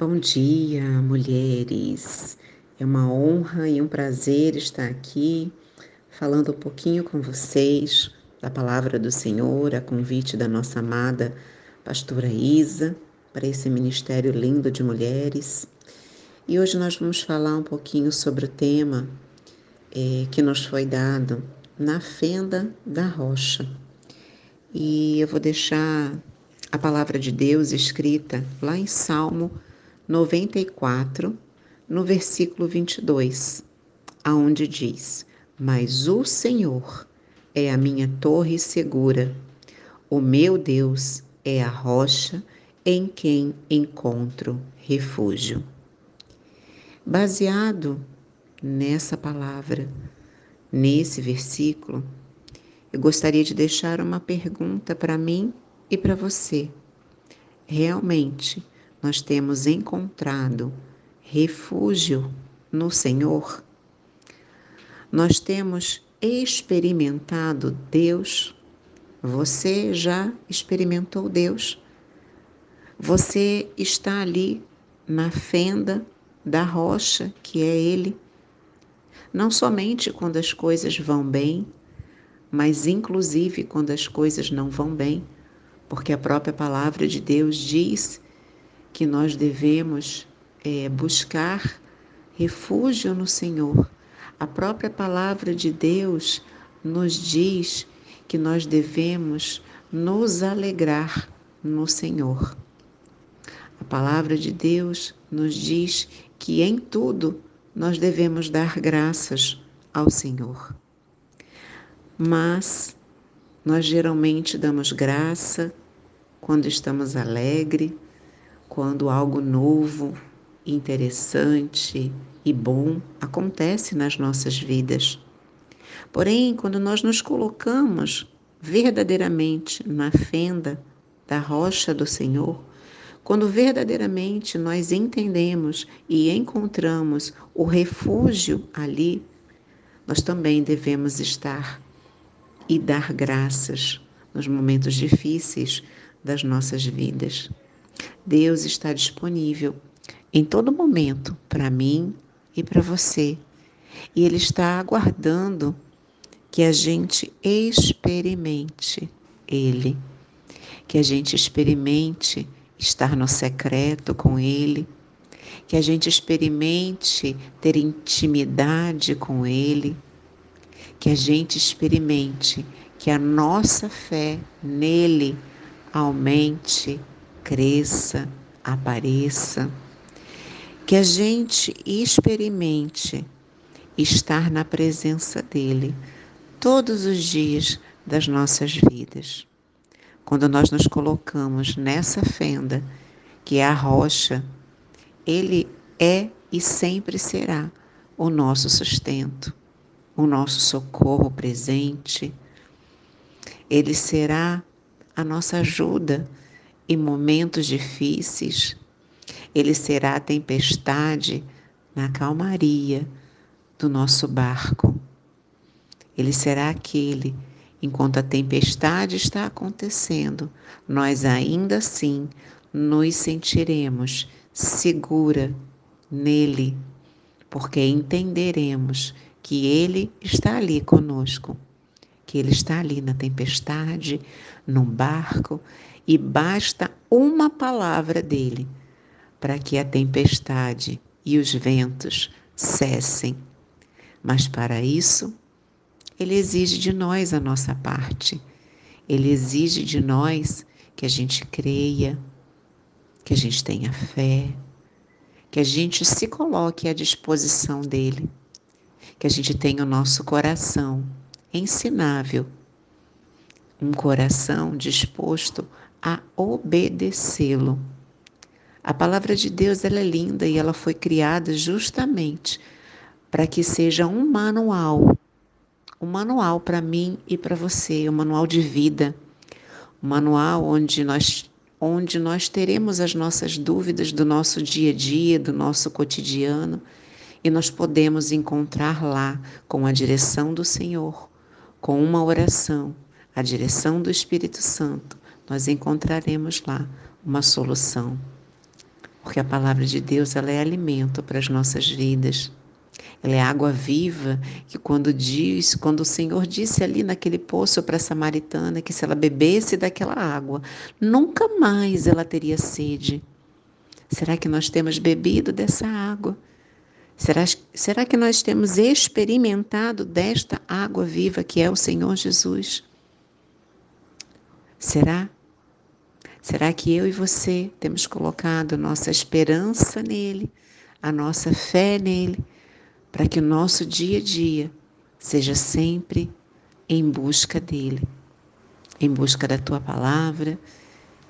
Bom dia, mulheres. É uma honra e um prazer estar aqui falando um pouquinho com vocês da palavra do Senhor, a convite da nossa amada pastora Isa para esse ministério lindo de mulheres. E hoje nós vamos falar um pouquinho sobre o tema é, que nos foi dado na fenda da rocha. E eu vou deixar a palavra de Deus escrita lá em Salmo 94, no versículo 22, aonde diz: Mas o Senhor é a minha torre segura, o meu Deus é a rocha em quem encontro refúgio. Baseado nessa palavra, nesse versículo, eu gostaria de deixar uma pergunta para mim e para você. Realmente, nós temos encontrado refúgio no Senhor? Nós temos experimentado Deus? Você já experimentou Deus? Você está ali na fenda da rocha que é Ele? Não somente quando as coisas vão bem, mas inclusive quando as coisas não vão bem, porque a própria palavra de Deus diz que nós devemos é, buscar refúgio no Senhor. A própria palavra de Deus nos diz que nós devemos nos alegrar no Senhor. A palavra de Deus nos diz que em tudo nós devemos dar graças ao Senhor. Mas nós geralmente damos graça quando estamos alegres, quando algo novo, interessante e bom acontece nas nossas vidas. Porém, quando nós nos colocamos verdadeiramente na fenda da rocha do Senhor, quando verdadeiramente nós entendemos e encontramos o refúgio ali, nós também devemos estar e dar graças nos momentos difíceis das nossas vidas. Deus está disponível em todo momento para mim e para você. E Ele está aguardando que a gente experimente Ele, que a gente experimente estar no secreto com Ele, que a gente experimente ter intimidade com Ele, que a gente experimente que a nossa fé nele aumente cresça, apareça, que a gente experimente estar na presença dele todos os dias das nossas vidas. Quando nós nos colocamos nessa fenda, que é a rocha, ele é e sempre será o nosso sustento, o nosso socorro presente. Ele será a nossa ajuda em momentos difíceis, ele será a tempestade na calmaria do nosso barco. Ele será aquele, enquanto a tempestade está acontecendo, nós ainda assim nos sentiremos segura nele, porque entenderemos que ele está ali conosco, que ele está ali na tempestade, num barco e basta uma palavra dele para que a tempestade e os ventos cessem. Mas para isso, ele exige de nós a nossa parte. Ele exige de nós que a gente creia, que a gente tenha fé, que a gente se coloque à disposição dele, que a gente tenha o nosso coração ensinável, um coração disposto a obedecê-lo. A palavra de Deus ela é linda e ela foi criada justamente para que seja um manual, um manual para mim e para você, um manual de vida, um manual onde nós onde nós teremos as nossas dúvidas do nosso dia a dia, do nosso cotidiano, e nós podemos encontrar lá com a direção do Senhor, com uma oração, a direção do Espírito Santo, nós encontraremos lá uma solução. porque a palavra de Deus ela é alimento para as nossas vidas. Ela é água viva que quando diz, quando o Senhor disse ali naquele poço para a samaritana que se ela bebesse daquela água, nunca mais ela teria sede. Será que nós temos bebido dessa água? Será, será que nós temos experimentado desta água viva que é o Senhor Jesus? Será? Será que eu e você temos colocado nossa esperança nele, a nossa fé nele, para que o nosso dia a dia seja sempre em busca dele, em busca da tua palavra,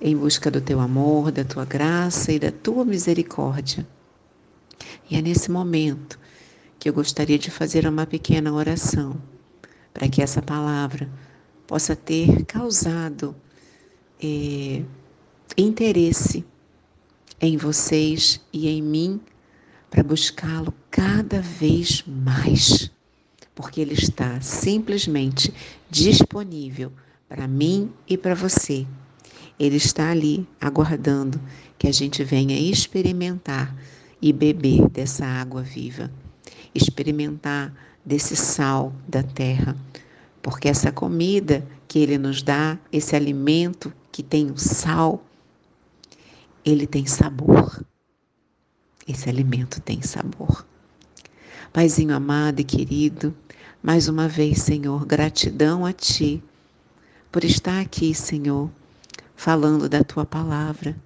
em busca do teu amor, da tua graça e da tua misericórdia? E é nesse momento que eu gostaria de fazer uma pequena oração para que essa palavra possa ter causado é, interesse em vocês e em mim para buscá-lo cada vez mais, porque ele está simplesmente disponível para mim e para você. Ele está ali aguardando que a gente venha experimentar e beber dessa água viva, experimentar desse sal da terra, porque essa comida que ele nos dá, esse alimento que tem o sal, ele tem sabor. Esse alimento tem sabor. Paizinho amado e querido, mais uma vez, Senhor, gratidão a Ti por estar aqui, Senhor, falando da Tua palavra,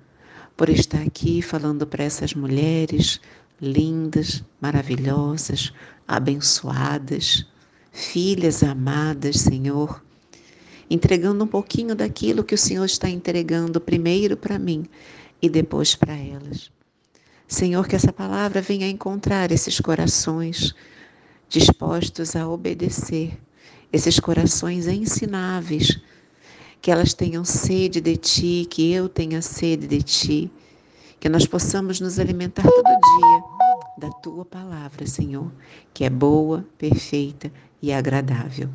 por estar aqui falando para essas mulheres lindas, maravilhosas, abençoadas, filhas amadas, Senhor, entregando um pouquinho daquilo que o Senhor está entregando primeiro para mim e depois para elas. Senhor, que essa palavra venha encontrar esses corações dispostos a obedecer, esses corações ensináveis, que elas tenham sede de Ti, que eu tenha sede de Ti, que nós possamos nos alimentar todo dia da Tua palavra, Senhor, que é boa, perfeita e agradável.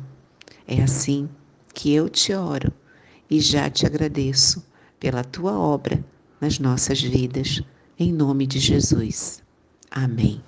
É assim que eu te oro e já te agradeço pela tua obra nas nossas vidas, em nome de Jesus. Amém.